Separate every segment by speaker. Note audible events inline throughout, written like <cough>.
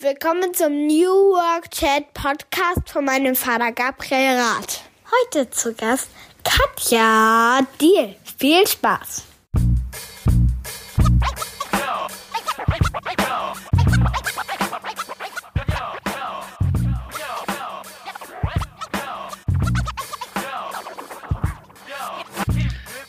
Speaker 1: Willkommen zum New Work Chat Podcast von meinem Vater Gabriel Rath. Heute zu Gast Katja Diel. Viel Spaß!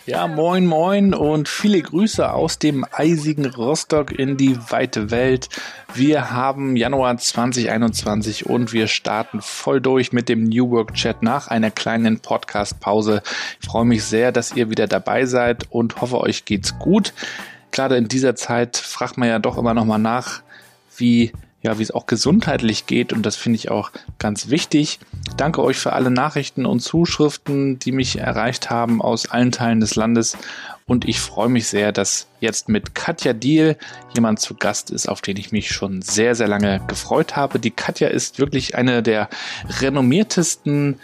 Speaker 2: Ja, moin, moin und viele Grüße aus dem eisigen Rostock in die weite Welt. Wir haben Januar 2021 und wir starten voll durch mit dem New Work Chat nach einer kleinen Podcast-Pause. Ich freue mich sehr, dass ihr wieder dabei seid und hoffe, euch geht's gut. Gerade in dieser Zeit fragt man ja doch immer noch mal nach, wie ja, wie es auch gesundheitlich geht und das finde ich auch ganz wichtig. Danke euch für alle Nachrichten und Zuschriften, die mich erreicht haben aus allen Teilen des Landes und ich freue mich sehr, dass jetzt mit Katja Diel jemand zu Gast ist, auf den ich mich schon sehr, sehr lange gefreut habe. Die Katja ist wirklich eine der renommiertesten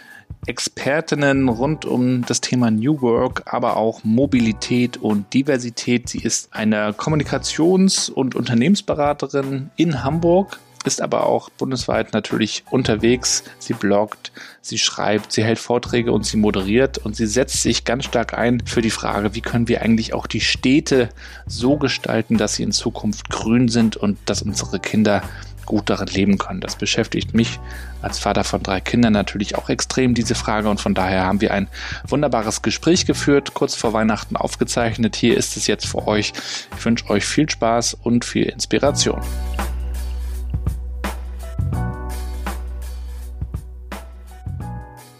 Speaker 2: Expertinnen rund um das Thema New Work, aber auch Mobilität und Diversität. Sie ist eine Kommunikations- und Unternehmensberaterin in Hamburg, ist aber auch bundesweit natürlich unterwegs. Sie bloggt, sie schreibt, sie hält Vorträge und sie moderiert und sie setzt sich ganz stark ein für die Frage, wie können wir eigentlich auch die Städte so gestalten, dass sie in Zukunft grün sind und dass unsere Kinder gut darin leben können. Das beschäftigt mich als Vater von drei Kindern natürlich auch extrem, diese Frage. Und von daher haben wir ein wunderbares Gespräch geführt, kurz vor Weihnachten aufgezeichnet. Hier ist es jetzt für euch. Ich wünsche euch viel Spaß und viel Inspiration.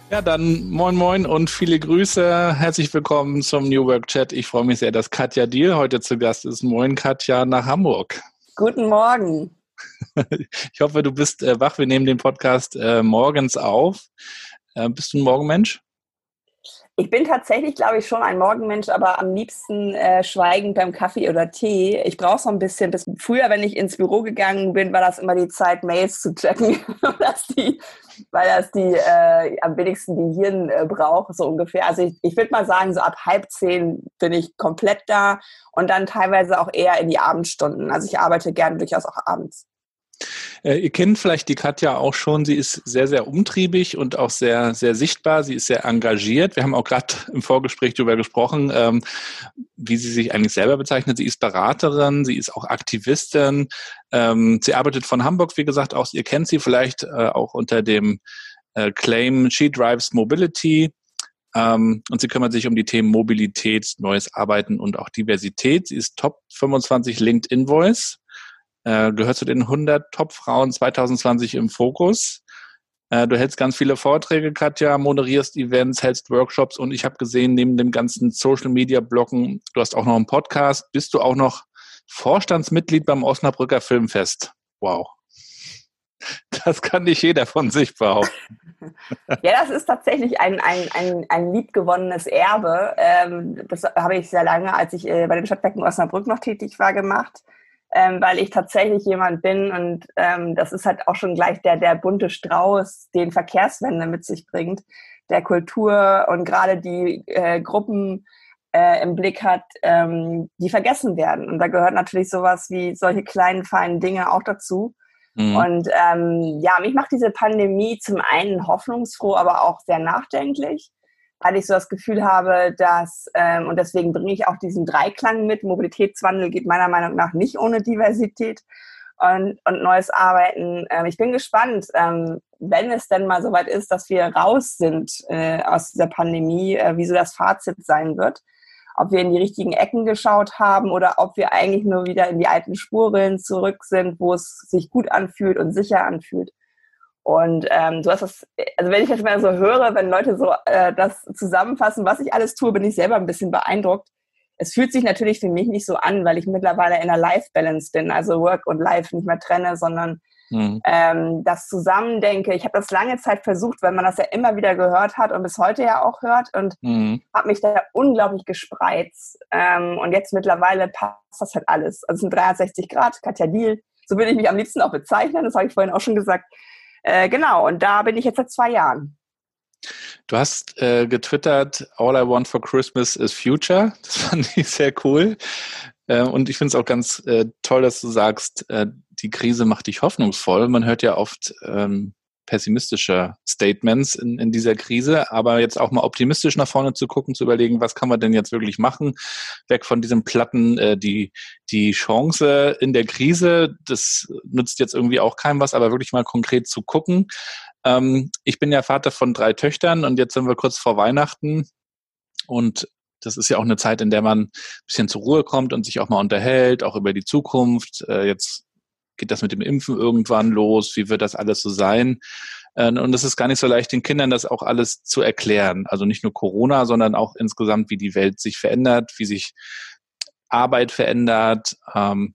Speaker 2: Ja, dann moin moin und viele Grüße. Herzlich willkommen zum New Work Chat. Ich freue mich sehr, dass Katja Diel heute zu Gast ist. Moin Katja nach Hamburg.
Speaker 3: Guten Morgen. <laughs>
Speaker 2: Ich hoffe, du bist äh, wach. Wir nehmen den Podcast äh, morgens auf. Äh, bist du ein Morgenmensch?
Speaker 3: Ich bin tatsächlich, glaube ich, schon ein Morgenmensch, aber am liebsten äh, schweigend beim Kaffee oder Tee. Ich brauche so ein bisschen. Bis früher, wenn ich ins Büro gegangen bin, war das immer die Zeit, Mails zu checken, <laughs> dass die, weil das die äh, am wenigsten Gehirn äh, braucht, so ungefähr. Also ich, ich würde mal sagen, so ab halb zehn bin ich komplett da und dann teilweise auch eher in die Abendstunden. Also ich arbeite gerne durchaus auch abends.
Speaker 2: Äh, ihr kennt vielleicht die Katja auch schon. Sie ist sehr, sehr umtriebig und auch sehr, sehr sichtbar. Sie ist sehr engagiert. Wir haben auch gerade im Vorgespräch darüber gesprochen, ähm, wie sie sich eigentlich selber bezeichnet. Sie ist Beraterin, sie ist auch Aktivistin. Ähm, sie arbeitet von Hamburg, wie gesagt, aus. Ihr kennt sie vielleicht äh, auch unter dem äh, Claim She Drives Mobility. Ähm, und sie kümmert sich um die Themen Mobilität, neues Arbeiten und auch Diversität. Sie ist Top 25 LinkedIn Voice äh, gehört zu den 100 Top-Frauen 2020 im Fokus. Äh, du hältst ganz viele Vorträge, Katja, moderierst Events, hältst Workshops und ich habe gesehen, neben dem ganzen Social-Media-Blocken, du hast auch noch einen Podcast, bist du auch noch Vorstandsmitglied beim Osnabrücker Filmfest. Wow. <laughs> Das kann nicht jeder von sich behaupten. <laughs>
Speaker 3: Ja, das ist tatsächlich ein, ein, ein, ein liebgewonnenes Erbe. Ähm, das habe ich sehr lange, als ich äh, bei den Stadtwerken Osnabrück noch tätig war, gemacht ähm, weil ich tatsächlich jemand bin und ähm, das ist halt auch schon gleich der, der bunte Strauß, den Verkehrswende mit sich bringt, der Kultur und gerade die äh, Gruppen äh, im Blick hat, ähm, die vergessen werden. Und da gehört natürlich sowas wie solche kleinen, feinen Dinge auch dazu. Mhm. Und ähm, ja, mich macht diese Pandemie zum einen hoffnungsfroh, aber auch sehr nachdenklich weil ich so das Gefühl habe, dass, ähm, und deswegen bringe ich auch diesen Dreiklang mit, Mobilitätswandel geht meiner Meinung nach nicht ohne Diversität und, und neues Arbeiten. Ähm, ich bin gespannt, ähm, wenn es denn mal soweit ist, dass wir raus sind äh, aus dieser Pandemie, äh, wie so das Fazit sein wird. Ob wir in die richtigen Ecken geschaut haben oder ob wir eigentlich nur wieder in die alten Spuren zurück sind, wo es sich gut anfühlt und sicher anfühlt. Und ähm, du hast das, also wenn ich jetzt mal so höre, wenn Leute so äh, das zusammenfassen, was ich alles tue, bin ich selber ein bisschen beeindruckt. Es fühlt sich natürlich für mich nicht so an, weil ich mittlerweile in einer Life-Balance bin, also Work und Life nicht mehr trenne, sondern mhm. ähm, das Zusammendenke. Ich habe das lange Zeit versucht, weil man das ja immer wieder gehört hat und bis heute ja auch hört und mhm. habe mich da unglaublich gespreizt. Ähm, und jetzt mittlerweile passt das halt alles. Also es sind 360 Grad, Katja Deal. So würde ich mich am liebsten auch bezeichnen, das habe ich vorhin auch schon gesagt. Äh, genau, und da bin ich jetzt seit zwei Jahren.
Speaker 2: Du hast äh, getwittert, All I want for Christmas is Future. <laughs> Das fand ich sehr cool. Äh, und ich finde es auch ganz äh, toll, dass du sagst, äh, die Krise macht dich hoffnungsvoll. Man hört ja oft ähm, pessimistische Statements in, in dieser Krise, aber jetzt auch mal optimistisch nach vorne zu gucken, zu überlegen, was kann man denn jetzt wirklich machen, weg von diesem Platten, äh, die, die Chance in der Krise, das nützt jetzt irgendwie auch keinem was, aber wirklich mal konkret zu gucken. Ähm, ich bin ja Vater von drei Töchtern und jetzt sind wir kurz vor Weihnachten und das ist ja auch eine Zeit, in der man ein bisschen zur Ruhe kommt und sich auch mal unterhält, auch über die Zukunft. Äh, jetzt geht das mit dem Impfen irgendwann los? Wie wird das alles so sein? Äh, und es ist gar nicht so leicht, den Kindern das auch alles zu erklären. Also nicht nur Corona, sondern auch insgesamt, wie die Welt sich verändert, wie sich Arbeit verändert. Ähm,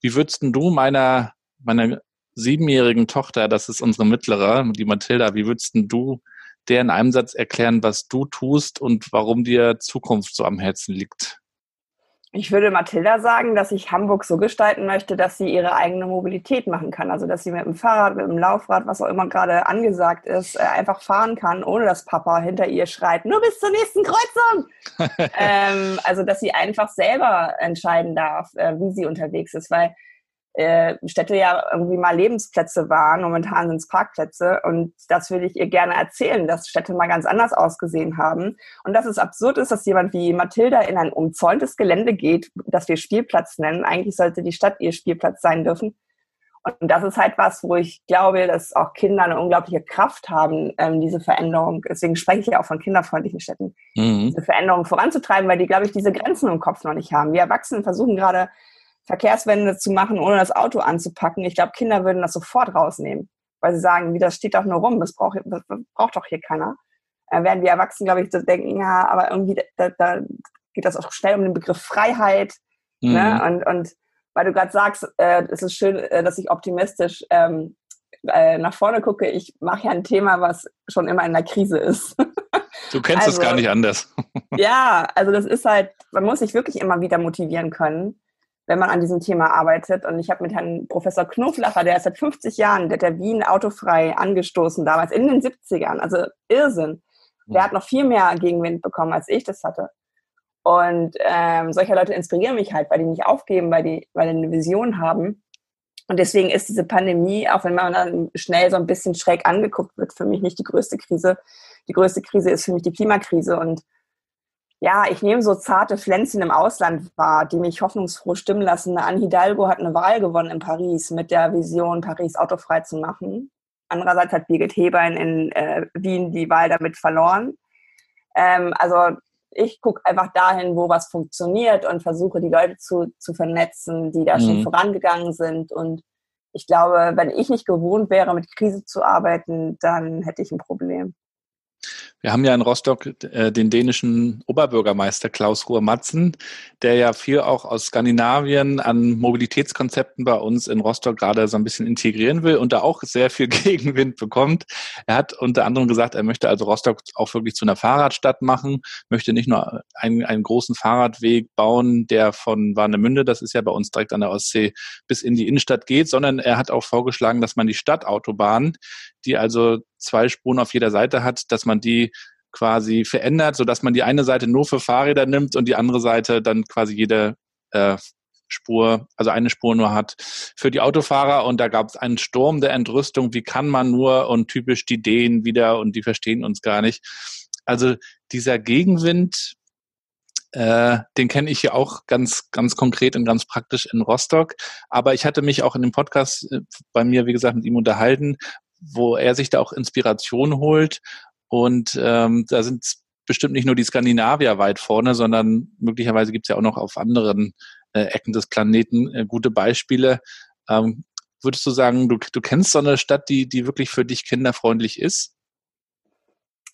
Speaker 2: wie würdest du meiner, meiner siebenjährigen Tochter, das ist unsere mittlere, die Mathilda, wie würdest du der in einem Satz erklären, was du tust und warum dir Zukunft so am Herzen liegt?
Speaker 3: Ich würde Mathilda sagen, dass ich Hamburg so gestalten möchte, dass sie ihre eigene Mobilität machen kann. Also, dass sie mit dem Fahrrad, mit dem Laufrad, was auch immer gerade angesagt ist, äh, einfach fahren kann, ohne dass Papa hinter ihr schreit, nur bis zur nächsten Kreuzung. <laughs> ähm, also, dass sie einfach selber entscheiden darf, äh, wie sie unterwegs ist, weil äh, Städte ja irgendwie mal Lebensplätze waren. Momentan sind es Parkplätze. Und das würde ich ihr gerne erzählen, dass Städte mal ganz anders ausgesehen haben. Und dass es absurd ist, dass jemand wie Mathilda in ein umzäuntes Gelände geht, das wir Spielplatz nennen. Eigentlich sollte die Stadt ihr Spielplatz sein dürfen. Und das ist halt was, wo ich glaube, dass auch Kinder eine unglaubliche Kraft haben, ähm, diese Veränderung. Deswegen spreche ich ja auch von kinderfreundlichen Städten, mhm. diese Veränderung voranzutreiben, weil die, glaube ich, diese Grenzen im Kopf noch nicht haben. Wir Erwachsenen versuchen gerade Verkehrswende zu machen, ohne das Auto anzupacken. Ich glaube, Kinder würden das sofort rausnehmen, weil sie sagen, wie das steht doch nur rum, das braucht, das braucht doch hier keiner. Äh, werden wir Erwachsenen, glaube ich, so denken, ja, aber irgendwie, da, da geht das auch schnell um den Begriff Freiheit. Ne? Mhm. Ne? Und, und weil du gerade sagst, äh, es ist schön, äh, dass ich optimistisch ähm, äh, nach vorne gucke. Ich mache ja ein Thema, was schon immer in der Krise ist.
Speaker 2: Du kennst also, es gar nicht anders.
Speaker 3: ja, also das ist halt, man muss sich wirklich immer wieder motivieren können wenn man an diesem Thema arbeitet. Und ich habe mit Herrn Professor Knoflacher, der ist seit 50 Jahren, der hat der Wien autofrei angestoßen, damals in den 70ern. Also Irrsinn. Der mhm. hat noch viel mehr Gegenwind bekommen, als ich das hatte. Und ähm, solche Leute inspirieren mich halt, weil die nicht aufgeben, weil die, weil die eine Vision haben. Und deswegen ist diese Pandemie, auch wenn man dann schnell so ein bisschen schräg angeguckt wird, für mich nicht die größte Krise. Die größte Krise ist für mich die Klimakrise. Und ja, ich nehme so zarte Pflänzchen im Ausland wahr, die mich hoffnungsfroh stimmen lassen. Anne Hidalgo hat eine Wahl gewonnen in Paris mit der Vision, Paris autofrei zu machen. Andererseits hat Birgit Hebein in äh, Wien die Wahl damit verloren. Ähm, also ich gucke einfach dahin, wo was funktioniert und versuche die Leute zu, zu vernetzen, die da mhm. schon vorangegangen sind. Und ich glaube, wenn ich nicht gewohnt wäre, mit Krise zu arbeiten, dann hätte ich ein Problem.
Speaker 2: Wir haben ja in Rostock äh, den dänischen Oberbürgermeister Klaus Ruhr-Matzen, der ja viel auch aus Skandinavien an Mobilitätskonzepten bei uns in Rostock gerade so ein bisschen integrieren will und da auch sehr viel <laughs> Gegenwind bekommt. Er hat unter anderem gesagt, er möchte also Rostock auch wirklich zu einer Fahrradstadt machen, möchte nicht nur einen, einen großen Fahrradweg bauen, der von Warnemünde, das ist ja bei uns direkt an der Ostsee, bis in die Innenstadt geht, sondern er hat auch vorgeschlagen, dass man die Stadtautobahn, die also zwei Spuren auf jeder Seite hat, dass man die quasi verändert, so dass man die eine Seite nur für Fahrräder nimmt und die andere Seite dann quasi jede äh, Spur, also eine Spur nur hat für die Autofahrer und da gab es einen Sturm der Entrüstung, wie kann man nur und typisch die Dänen wieder und die verstehen uns gar nicht. Also dieser Gegenwind, äh, den kenne ich ja auch ganz, ganz konkret und ganz praktisch in Rostock. Aber ich hatte mich auch in dem Podcast äh, bei mir, wie gesagt, mit ihm unterhalten, wo er sich da auch Inspiration holt. Und ähm, da sind bestimmt nicht nur die Skandinavier weit vorne, sondern möglicherweise gibt es ja auch noch auf anderen äh, Ecken des Planeten äh, gute Beispiele. Ähm, würdest du sagen, du, du kennst so eine Stadt, die, die wirklich für dich kinderfreundlich ist?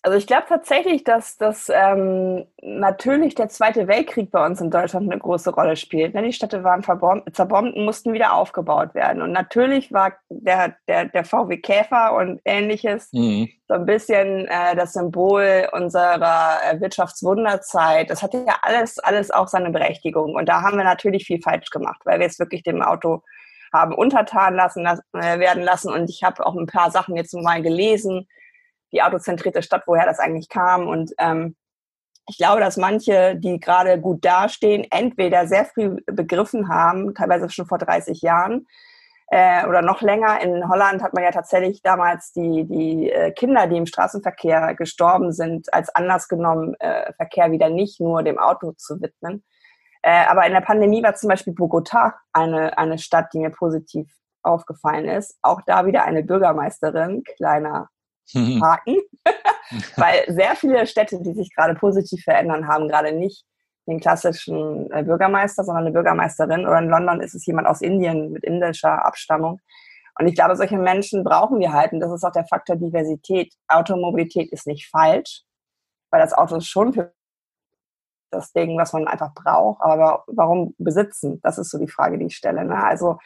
Speaker 3: Also ich glaube tatsächlich, dass, dass ähm, natürlich der Zweite Weltkrieg bei uns in Deutschland eine große Rolle spielt. Ne? Die Städte waren zerbombt und mussten wieder aufgebaut werden. Und natürlich war der, der, der VW Käfer und ähnliches mhm. so ein bisschen äh, das Symbol unserer äh, Wirtschaftswunderzeit. Das hatte ja alles, alles auch seine Berechtigung. Und da haben wir natürlich viel falsch gemacht, weil wir es wirklich dem Auto haben untertan lassen, äh, werden lassen. Und ich habe auch ein paar Sachen jetzt mal gelesen, die autozentrierte Stadt, woher das eigentlich kam. Und ähm, ich glaube, dass manche, die gerade gut dastehen, entweder sehr früh begriffen haben, teilweise schon vor 30 Jahren, äh, oder noch länger. In Holland hat man ja tatsächlich damals die, die äh, Kinder, die im Straßenverkehr gestorben sind, als Anlass genommen, äh, Verkehr wieder nicht nur dem Auto zu widmen. Äh, aber in der Pandemie war zum Beispiel Bogota eine, eine Stadt, die mir positiv aufgefallen ist. Auch da wieder eine Bürgermeisterin, kleiner Haken, <laughs> weil sehr viele Städte, die sich gerade positiv verändern, haben gerade nicht den klassischen äh, Bürgermeister, sondern eine Bürgermeisterin. Oder in London ist es jemand aus Indien mit indischer Abstammung. Und ich glaube, solche Menschen brauchen wir halt. Und das ist auch der Faktor Diversität. Automobilität ist nicht falsch, weil das Auto ist schon für das Ding, was man einfach braucht. Aber warum besitzen? Das ist so die Frage, die ich stelle. Ne? Also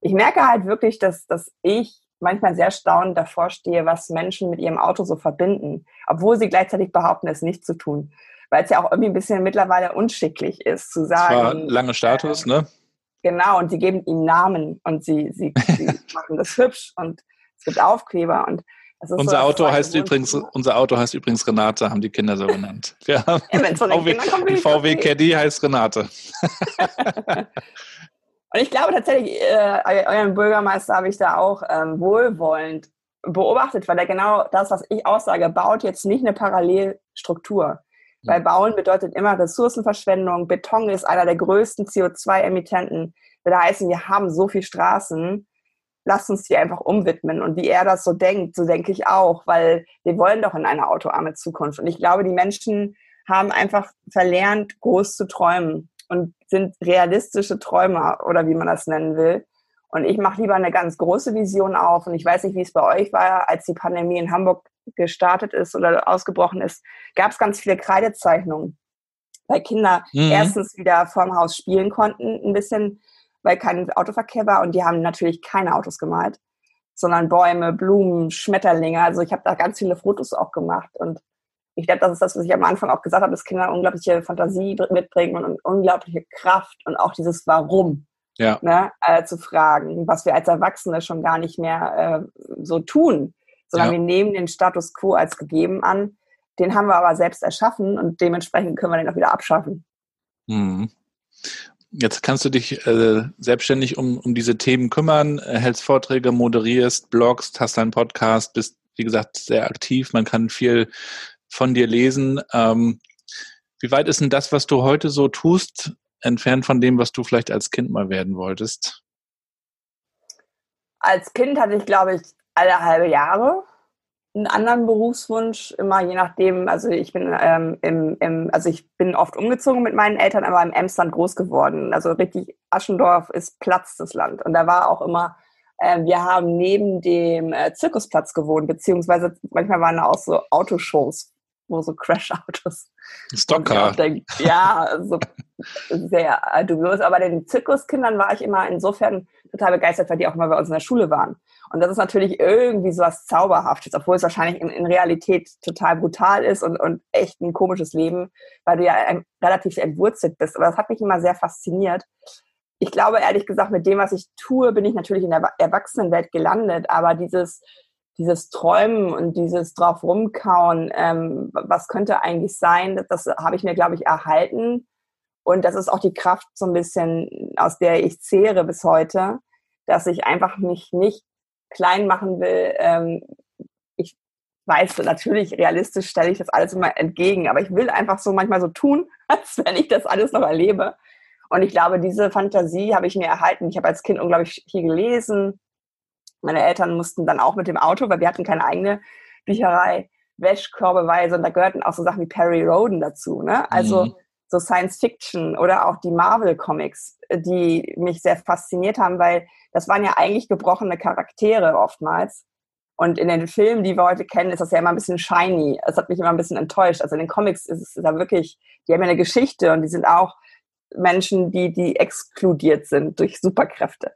Speaker 3: ich merke halt wirklich, dass, dass ich manchmal sehr staunend davor stehe, was Menschen mit ihrem Auto so verbinden, obwohl sie gleichzeitig behaupten, es nicht zu tun weil es ja auch irgendwie ein bisschen mittlerweile unschicklich ist, zu sagen. Das war
Speaker 2: lange Status, äh, ne?
Speaker 3: Genau, und sie geben ihm Namen und sie, sie, <laughs> sie machen das hübsch und es gibt Aufkleber und
Speaker 2: unser so, Auto heißt übrigens, unser Auto heißt übrigens Renate, haben die Kinder so genannt. Wir haben ja, <laughs> VW, VW Caddy heißt Renate. <laughs>
Speaker 3: und ich glaube tatsächlich, äh, euren Bürgermeister habe ich da auch ähm, wohlwollend beobachtet, weil er genau das, was ich aussage, baut jetzt nicht eine Parallelstruktur. Weil Bauen bedeutet immer Ressourcenverschwendung. Beton ist einer der größten CO2-Emittenten. Will heißen, wir haben so viel Straßen, lasst uns die einfach umwidmen. Und wie er das so denkt, so denke ich auch, weil wir wollen doch in eine autoarme Zukunft. Und ich glaube, die Menschen haben einfach verlernt, groß zu träumen und sind realistische Träumer oder wie man das nennen will. Und ich mache lieber eine ganz große Vision auf. Und ich weiß nicht, wie es bei euch war, als die Pandemie in Hamburg gestartet ist oder ausgebrochen ist, gab es ganz viele Kreidezeichnungen, weil Kinder mhm. erstens wieder vorm Haus spielen konnten, ein bisschen, weil kein Autoverkehr war und die haben natürlich keine Autos gemalt, sondern Bäume, Blumen, Schmetterlinge. Also ich habe da ganz viele Fotos auch gemacht und ich glaube, das ist das, was ich am Anfang auch gesagt habe, dass Kinder unglaubliche Fantasie mitbringen und unglaubliche Kraft und auch dieses Warum ja. ne, äh, zu fragen, was wir als Erwachsene schon gar nicht mehr äh, so tun sondern ja. wir nehmen den Status quo als gegeben an. Den haben wir aber selbst erschaffen und dementsprechend können wir den auch wieder abschaffen.
Speaker 2: Mhm. Jetzt kannst du dich äh, selbstständig um, um diese Themen kümmern, hältst Vorträge, moderierst, blogst, hast einen Podcast, bist, wie gesagt, sehr aktiv. Man kann viel von dir lesen. Ähm, wie weit ist denn das, was du heute so tust, entfernt von dem, was du vielleicht als Kind mal werden wolltest?
Speaker 3: Als Kind hatte ich, glaube ich, alle halbe Jahre einen anderen Berufswunsch, immer je nachdem, also ich bin ähm, im, im, also ich bin oft umgezogen mit meinen Eltern, aber im Emsland groß geworden. Also richtig, Aschendorf ist Platz des Land. Und da war auch immer, äh, wir haben neben dem äh, Zirkusplatz gewohnt, beziehungsweise manchmal waren da auch so Autoshows, wo so Crash-Autos. <laughs>
Speaker 2: Stocker.
Speaker 3: Ja, so sehr dubios. Aber den Zirkuskindern war ich immer insofern total begeistert, weil die auch mal bei uns in der Schule waren. Und das ist natürlich irgendwie so was Zauberhaftes, obwohl es wahrscheinlich in, in Realität total brutal ist und, und echt ein komisches Leben, weil du ja ein, relativ entwurzelt bist. Aber das hat mich immer sehr fasziniert. Ich glaube, ehrlich gesagt, mit dem, was ich tue, bin ich natürlich in der Erwachsenenwelt gelandet. Aber dieses, dieses Träumen und dieses drauf rumkauen, ähm, was könnte eigentlich sein, das, das habe ich mir, glaube ich, erhalten. Und das ist auch die Kraft so ein bisschen, aus der ich zehre bis heute, dass ich einfach mich nicht klein machen will. Ähm, ich weiß natürlich, realistisch stelle ich das alles immer entgegen, aber ich will einfach so manchmal so tun, <laughs> als wenn ich das alles noch erlebe. Und ich glaube, diese Fantasie habe ich mir erhalten. Ich habe als Kind unglaublich viel gelesen. Meine Eltern mussten dann auch mit dem Auto, weil wir hatten keine eigene Bücherei, Wäschkorbeweise und da gehörten auch so Sachen wie Perry Roden dazu. Ne? Also mhm. so Science Fiction oder auch die Marvel Comics, die mich sehr fasziniert haben, weil das waren ja eigentlich gebrochene Charaktere oftmals. Und in den Filmen, die wir heute kennen, ist das ja immer ein bisschen shiny. Es hat mich immer ein bisschen enttäuscht. Also in den Comics ist es da wirklich, die haben ja eine Geschichte und die sind auch Menschen, die, die exkludiert sind durch Superkräfte.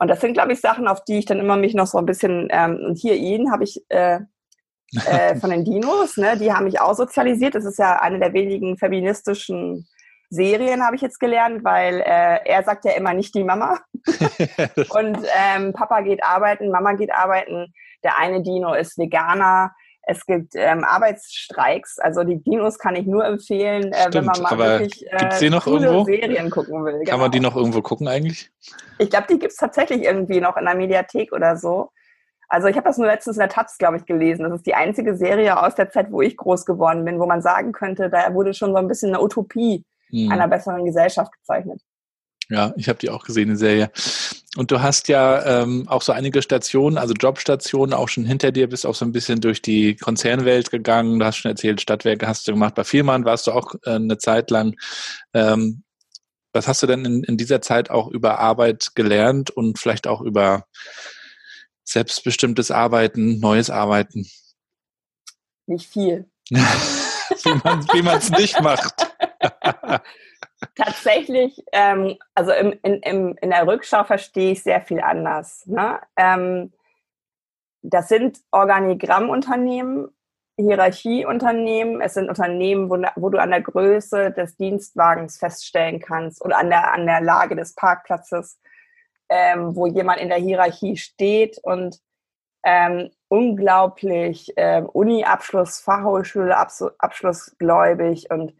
Speaker 3: Und das sind, glaube ich, Sachen, auf die ich dann immer mich noch so ein bisschen, ähm, und hier ihn habe ich äh, äh, von den Dinos, ne, die haben mich auch sozialisiert. Das ist ja eine der wenigen feministischen Serien, habe ich jetzt gelernt, weil äh, er sagt ja immer nicht die Mama. <laughs> und ähm, Papa geht arbeiten, Mama geht arbeiten. Der eine Dino ist Veganer. Es gibt ähm, Arbeitsstreiks, also die Dinos kann ich nur empfehlen, äh, wenn man mal wirklich
Speaker 2: äh, noch irgendwo?
Speaker 3: Serien gucken will.
Speaker 2: Kann genau. man die noch irgendwo gucken eigentlich?
Speaker 3: Ich glaube, die gibt es tatsächlich irgendwie noch in der Mediathek oder so. Also ich habe das nur letztens in der Taz, glaube ich, gelesen. Das ist die einzige Serie aus der Zeit, wo ich groß geworden bin, wo man sagen könnte, da wurde schon so ein bisschen eine Utopie hm. einer besseren Gesellschaft gezeichnet.
Speaker 2: Ja, ich habe die auch gesehen, die Serie. Und du hast ja ähm, auch so einige Stationen, also Jobstationen auch schon hinter dir, bist auch so ein bisschen durch die Konzernwelt gegangen. Du hast schon erzählt, Stadtwerke hast du gemacht. Bei Vielmann warst du auch äh, eine Zeit lang. Ähm, was hast du denn in, in dieser Zeit auch über Arbeit gelernt und vielleicht auch über selbstbestimmtes Arbeiten, neues Arbeiten?
Speaker 3: Nicht viel. <laughs>
Speaker 2: wie man es nicht macht. <laughs>
Speaker 3: Tatsächlich, ähm, also im, in, im, in der Rückschau verstehe ich sehr viel anders. Ne? Ähm, das sind Organigrammunternehmen, Hierarchieunternehmen. Es sind Unternehmen, wo, wo, du an der Größe des Dienstwagens feststellen kannst oder an der, an der Lage des Parkplatzes, ähm, wo jemand in der Hierarchie steht und ähm, unglaublich ähm, Uni-Abschluss, Fachhochschule-Abschluss gläubig und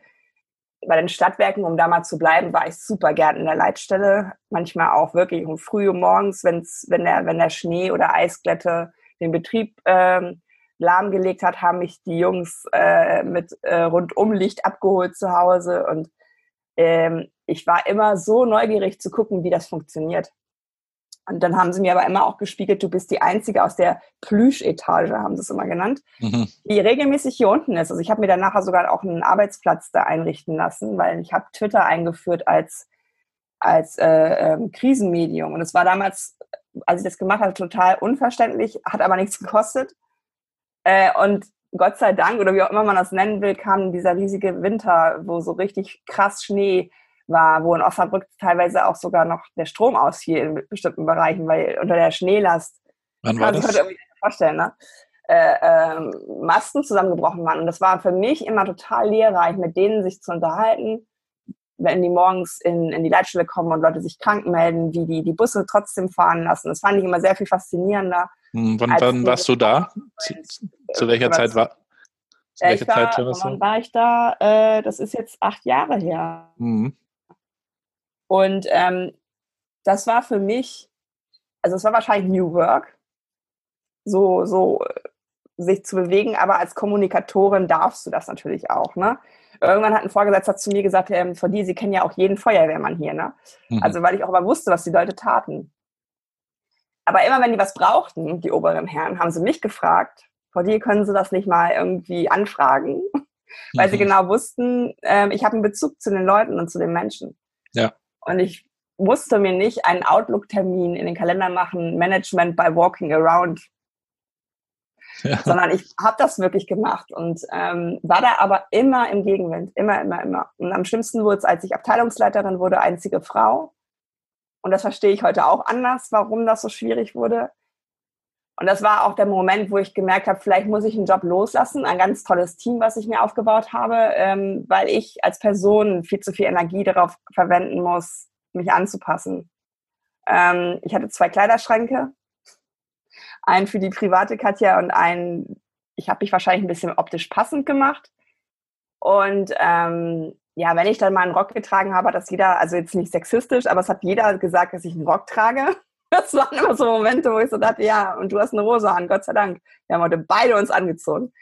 Speaker 3: bei den Stadtwerken, um da mal zu bleiben, war ich super gern in der Leitstelle. Manchmal auch wirklich um früh morgens, wenn's, wenn, der, wenn der Schnee oder Eisglätte den Betrieb ähm, lahmgelegt hat, haben mich die Jungs äh, mit äh, Rundumlicht abgeholt zu Hause. Und ähm, ich war immer so neugierig zu gucken, wie das funktioniert. Und dann haben sie mir aber immer auch gespiegelt, du bist die Einzige aus der Plüschetage, haben sie es immer genannt, mhm. die regelmäßig hier unten ist. Also ich habe mir dann nachher sogar auch einen Arbeitsplatz da einrichten lassen, weil ich habe Twitter eingeführt als, als äh, ähm, Krisenmedium. Und es war damals, als ich das gemacht habe, total unverständlich, hat aber nichts <laughs> gekostet. Äh, und Gott sei Dank, oder wie auch immer man das nennen will, kam dieser riesige Winter, wo so richtig krass Schnee war, wo in Osnabrück teilweise auch sogar noch der Strom ausfiel in bestimmten Bereichen, weil unter der Schneelast,
Speaker 2: Wann war das?
Speaker 3: irgendwie vorstellen, ne? Äh, äh, Masten zusammengebrochen waren. Und das war für mich immer total lehrreich, mit denen sich zu unterhalten, wenn die morgens in, in die Leitstelle kommen und Leute sich krank melden, wie die die Busse trotzdem fahren lassen. Das fand ich immer sehr viel faszinierender.
Speaker 2: Hm, wann, wann warst du da? Zu, zu welcher Zeit war?
Speaker 3: Zu welcher war, Zeit wann war ich da? Äh, das ist jetzt acht Jahre her. Mhm. Und ähm, das war für mich, also es war wahrscheinlich New Work, so, so äh, sich zu bewegen, aber als Kommunikatorin darfst du das natürlich auch, ne? Irgendwann hat ein Vorgesetzter zu mir gesagt, ähm, von dir, Sie kennen ja auch jeden Feuerwehrmann hier, ne? Mhm. Also weil ich auch aber wusste, was die Leute taten. Aber immer wenn die was brauchten, die oberen Herren, haben sie mich gefragt, vor dir können sie das nicht mal irgendwie anfragen, <laughs> weil mhm. sie genau wussten, ähm, ich habe einen Bezug zu den Leuten und zu den Menschen.
Speaker 2: Ja.
Speaker 3: Und ich musste mir nicht einen Outlook-Termin in den Kalender machen, Management by Walking Around, ja. sondern ich habe das wirklich gemacht und ähm, war da aber immer im Gegenwind, immer, immer, immer. Und am schlimmsten wurde es, als ich Abteilungsleiterin wurde, einzige Frau. Und das verstehe ich heute auch anders, warum das so schwierig wurde. Und das war auch der Moment, wo ich gemerkt habe, vielleicht muss ich einen Job loslassen, ein ganz tolles Team, was ich mir aufgebaut habe, ähm, weil ich als Person viel zu viel Energie darauf verwenden muss, mich anzupassen. Ähm, ich hatte zwei Kleiderschränke, einen für die private Katja und einen, ich habe mich wahrscheinlich ein bisschen optisch passend gemacht. Und ähm, ja, wenn ich dann mal einen Rock getragen habe, hat das jeder, also jetzt nicht sexistisch, aber es hat jeder gesagt, dass ich einen Rock trage. Das waren immer so Momente, wo ich so dachte, ja, und du hast eine Rose an, Gott sei Dank. Wir haben heute beide uns angezogen.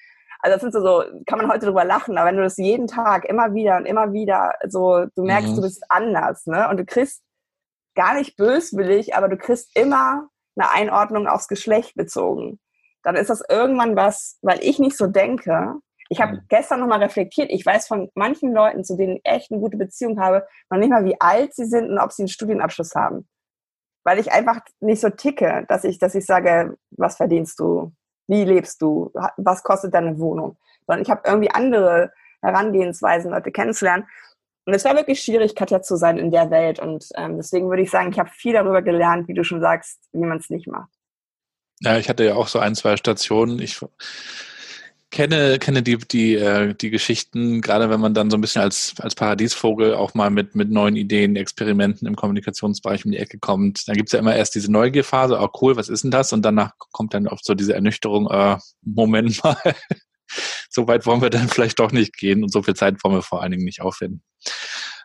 Speaker 3: Also das sind so, so, kann man heute drüber lachen, aber wenn du das jeden Tag immer wieder und immer wieder so, du merkst, mhm. du bist anders, ne? Und du kriegst gar nicht böswillig, aber du kriegst immer eine Einordnung aufs Geschlecht bezogen. Dann ist das irgendwann was, weil ich nicht so denke. Ich habe mhm. gestern nochmal reflektiert, ich weiß von manchen Leuten, zu denen ich echt eine gute Beziehung habe, noch nicht mal, wie alt sie sind und ob sie einen Studienabschluss haben weil ich einfach nicht so ticke, dass ich, dass ich sage, was verdienst du, wie lebst du, was kostet deine Wohnung, sondern ich habe irgendwie andere Herangehensweisen, Leute kennenzulernen. Und es war wirklich schwierig, Katja zu sein in der Welt. Und ähm, deswegen würde ich sagen, ich habe viel darüber gelernt, wie du schon sagst, wie man es nicht macht.
Speaker 2: Ja, ich hatte ja auch so ein, zwei Stationen. Ich kenne, kenne die, die, äh, die Geschichten, gerade wenn man dann so ein bisschen als, als Paradiesvogel auch mal mit, mit neuen Ideen, Experimenten im Kommunikationsbereich um die Ecke kommt. Dann gibt's ja immer erst diese Neugierphase, oh cool, was ist denn das? Und danach kommt dann oft so diese Ernüchterung, äh, Moment <laughs> mal, so weit wollen wir dann vielleicht doch nicht gehen und so viel Zeit wollen wir vor allen Dingen nicht aufwenden.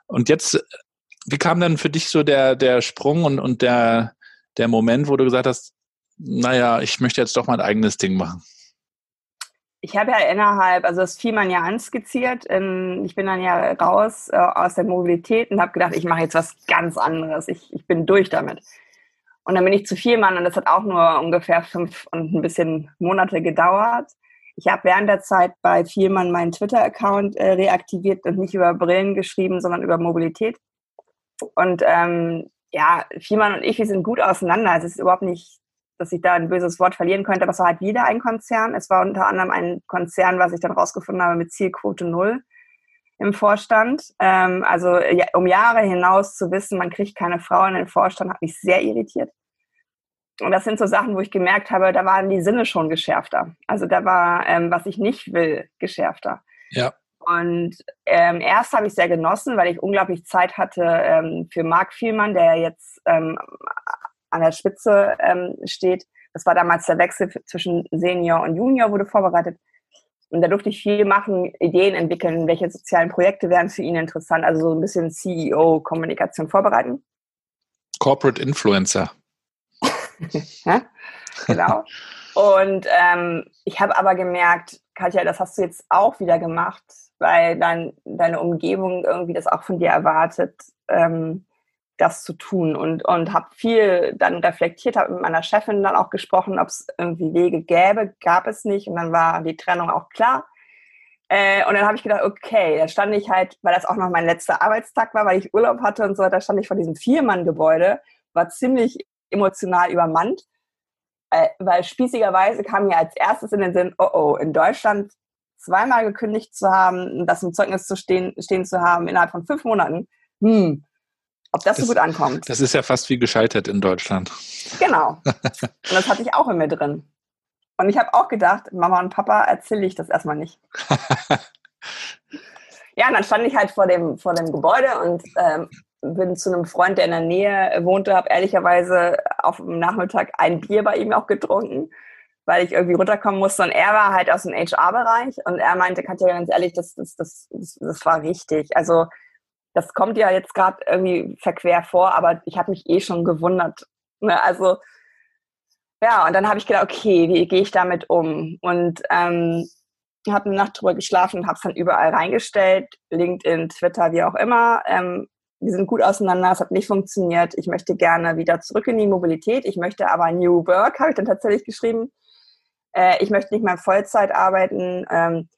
Speaker 2: Und jetzt, wie kam dann für dich so der, der Sprung und, und der, der Moment, wo du gesagt hast, naja, ich möchte jetzt doch mein eigenes Ding machen?
Speaker 3: Ich habe ja innerhalb, also das fiel man ja anskizziert. ich bin dann ja raus äh, aus der Mobilität und habe gedacht, ich mache jetzt was ganz anderes. Ich, ich bin durch damit. Und dann bin ich zu Vielmann und das hat auch nur ungefähr fünf und ein bisschen Monate gedauert. Ich habe während der Zeit bei Vielmann meinen Twitter-Account äh, reaktiviert und nicht über Brillen geschrieben, sondern über Mobilität. Und ähm, ja, Vielmann und ich, wir sind gut auseinander. Es ist überhaupt nicht dass ich da ein böses Wort verlieren könnte, aber es war halt wieder ein Konzern. Es war unter anderem ein Konzern, was ich dann rausgefunden habe mit Zielquote Null im Vorstand. Ähm, also ja, um Jahre hinaus zu wissen, man kriegt keine Frau in den Vorstand, hat mich sehr irritiert. Und das sind so Sachen, wo ich gemerkt habe, da waren die Sinne schon geschärfter. Also da war, ähm, was ich nicht will, geschärfter.
Speaker 2: Ja.
Speaker 3: Und ähm, erst habe ich sehr genossen, weil ich unglaublich Zeit hatte ähm, für Marc Vielmann, der jetzt ähm, an der Spitze ähm, steht. Das war damals der Wechsel zwischen Senior und Junior, wurde vorbereitet. Und da durfte ich viel machen, Ideen entwickeln, welche sozialen Projekte wären für ihn interessant, also so ein bisschen CEO-Kommunikation vorbereiten.
Speaker 2: Corporate Influencer. <laughs>
Speaker 3: genau. Und ähm, ich habe aber gemerkt, Katja, das hast du jetzt auch wieder gemacht, weil dann deine Umgebung irgendwie das auch von dir erwartet. Ähm, das zu tun und, und habe viel dann reflektiert, habe mit meiner Chefin dann auch gesprochen, ob es irgendwie Wege gäbe, gab es nicht und dann war die Trennung auch klar. Äh, und dann habe ich gedacht, okay, da stand ich halt, weil das auch noch mein letzter Arbeitstag war, weil ich Urlaub hatte und so, da stand ich vor diesem Viermann-Gebäude, war ziemlich emotional übermannt, äh, weil spießigerweise kam mir als erstes in den Sinn, oh oh, in Deutschland zweimal gekündigt zu haben, das im Zeugnis zu stehen, stehen zu haben innerhalb von fünf Monaten, hm, ob das, das, so gut ankommt.
Speaker 2: Das ist ja fast wie gescheitert in Deutschland.
Speaker 3: Genau. <laughs> Und das hatte ich auch in mir drin. Und ich habe auch gedacht, Mama und Papa erzähle ich das erstmal nicht. <laughs> ja, und dann stand ich halt vor dem, vor dem Gebäude und ähm, bin zu einem Freund, der in der Nähe wohnte, habe ehrlicherweise auf dem Nachmittag ein Bier bei ihm auch getrunken, weil ich irgendwie runterkommen musste. Und er war halt aus dem HR-Bereich und er meinte, Katja, ganz ehrlich, das, das, das, das, das war richtig. Also das kommt ja jetzt gerade irgendwie verquer vor, aber ich habe mich eh schon gewundert. Ne? Also ja, und dann habe ich gedacht, okay, wie gehe ich damit um? Und ähm, habe eine Nacht drüber geschlafen und habe es dann überall reingestellt, LinkedIn, Twitter, wie auch immer. Ähm, wir sind gut auseinander, es hat nicht funktioniert. Ich möchte gerne wieder zurück in die Mobilität. Ich möchte aber New Work, habe ich dann tatsächlich geschrieben. Äh, ich möchte nicht mehr Vollzeit arbeiten, ähm,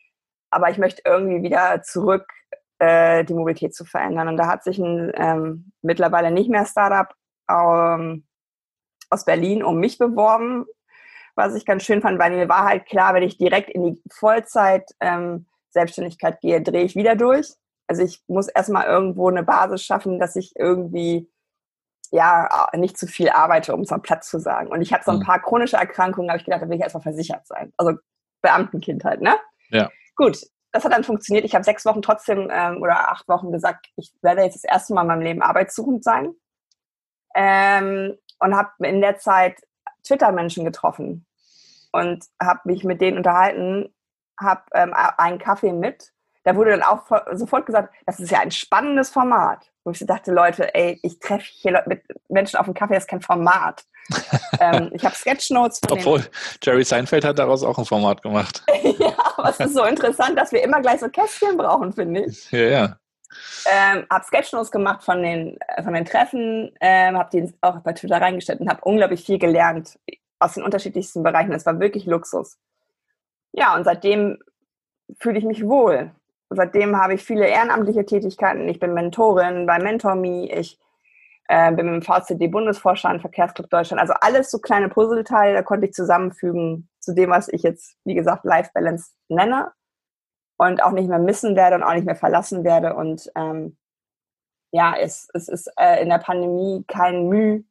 Speaker 3: aber ich möchte irgendwie wieder zurück äh, die Mobilität zu verändern. Und da hat sich ein ähm, mittlerweile nicht mehr Startup ähm, aus Berlin um mich beworben, was ich ganz schön fand, weil mir war halt klar, wenn ich direkt in die Vollzeit ähm, Selbstständigkeit gehe, drehe ich wieder durch. Also ich muss erstmal irgendwo eine Basis schaffen, dass ich irgendwie ja nicht zu viel arbeite, um es mal platt zu sagen. Und ich habe so ein mhm. paar chronische Erkrankungen, habe ich gedacht, da will ich erstmal versichert sein. Also Beamtenkind halt, ne?
Speaker 2: Ja.
Speaker 3: Gut, das hat dann funktioniert. Ich habe sechs Wochen trotzdem ähm, oder acht Wochen gesagt, ich werde jetzt das erste Mal in meinem Leben arbeitssuchend sein. Ähm, und habe in der Zeit Twitter-Menschen getroffen und habe mich mit denen unterhalten, habe ähm, einen Kaffee mit. Da wurde dann auch sofort gesagt, das ist ja ein spannendes Format. Wo ich so dachte, Leute, ey, ich treffe hier mit Menschen auf dem Kaffee, das ist kein Format ähm, ich habe Sketchnotes
Speaker 2: von Obwohl, Jerry Seinfeld hat daraus auch ein Format gemacht. <laughs>
Speaker 3: ja, aber es ist so interessant, dass wir immer gleich so Kästchen brauchen, finde ich.
Speaker 2: Ja, ja.
Speaker 3: Ähm, habe Sketchnotes gemacht von den, äh, von den Treffen, ähm, habe die auch bei Twitter reingestellt und habe unglaublich viel gelernt aus den unterschiedlichsten Bereichen. Es war wirklich Luxus. Ja, und seitdem fühle ich mich wohl. seitdem habe ich viele ehrenamtliche Tätigkeiten. Ich bin Mentorin bei MentorMe. Ich äh, bin mit dem VCD-Bundesvorstand, Verkehrsclub Deutschland. Also alles so kleine Puzzleteile, da konnte ich zusammenfügen zu dem, was ich jetzt, wie gesagt, Life Balance nenne und auch nicht mehr missen werde und auch nicht mehr verlassen werde. Und ähm, ja, es, es ist äh, in der Pandemie kein Mühe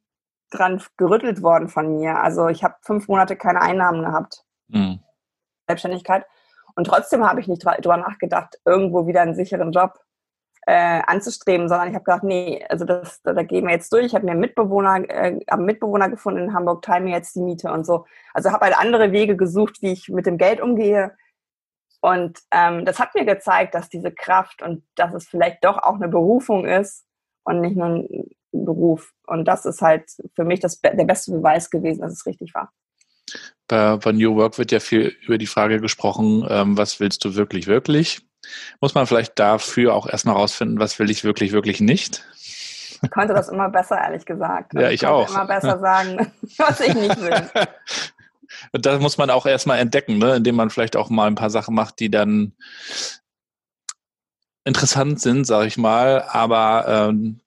Speaker 3: dran gerüttelt worden von mir. Also ich habe fünf Monate keine Einnahmen gehabt. Mhm. Selbstständigkeit. Und trotzdem habe ich nicht drüber nachgedacht, irgendwo wieder einen sicheren Job äh, anzustreben, sondern ich habe gedacht, nee, also das, da, da gehen wir jetzt durch. Ich habe mir Mitbewohner, äh, einen Mitbewohner gefunden in Hamburg, teile mir jetzt die Miete und so. Also habe halt andere Wege gesucht, wie ich mit dem Geld umgehe. Und ähm, das hat mir gezeigt, dass diese Kraft und dass es vielleicht doch auch eine Berufung ist und nicht nur ein Beruf. Und das ist halt für mich das, der beste Beweis gewesen, dass es richtig war.
Speaker 2: Bei, bei New Work wird ja viel über die Frage gesprochen, ähm, was willst du wirklich, wirklich? Muss man vielleicht dafür auch erstmal rausfinden, was will ich wirklich, wirklich nicht?
Speaker 3: Ich konnte das immer besser, ehrlich gesagt.
Speaker 2: Ja, ich, ich auch.
Speaker 3: immer besser sagen, <laughs> was ich nicht will. <laughs>
Speaker 2: Und das muss man auch erstmal entdecken, ne? indem man vielleicht auch mal ein paar Sachen macht, die dann interessant sind, sage ich mal, aber ähm,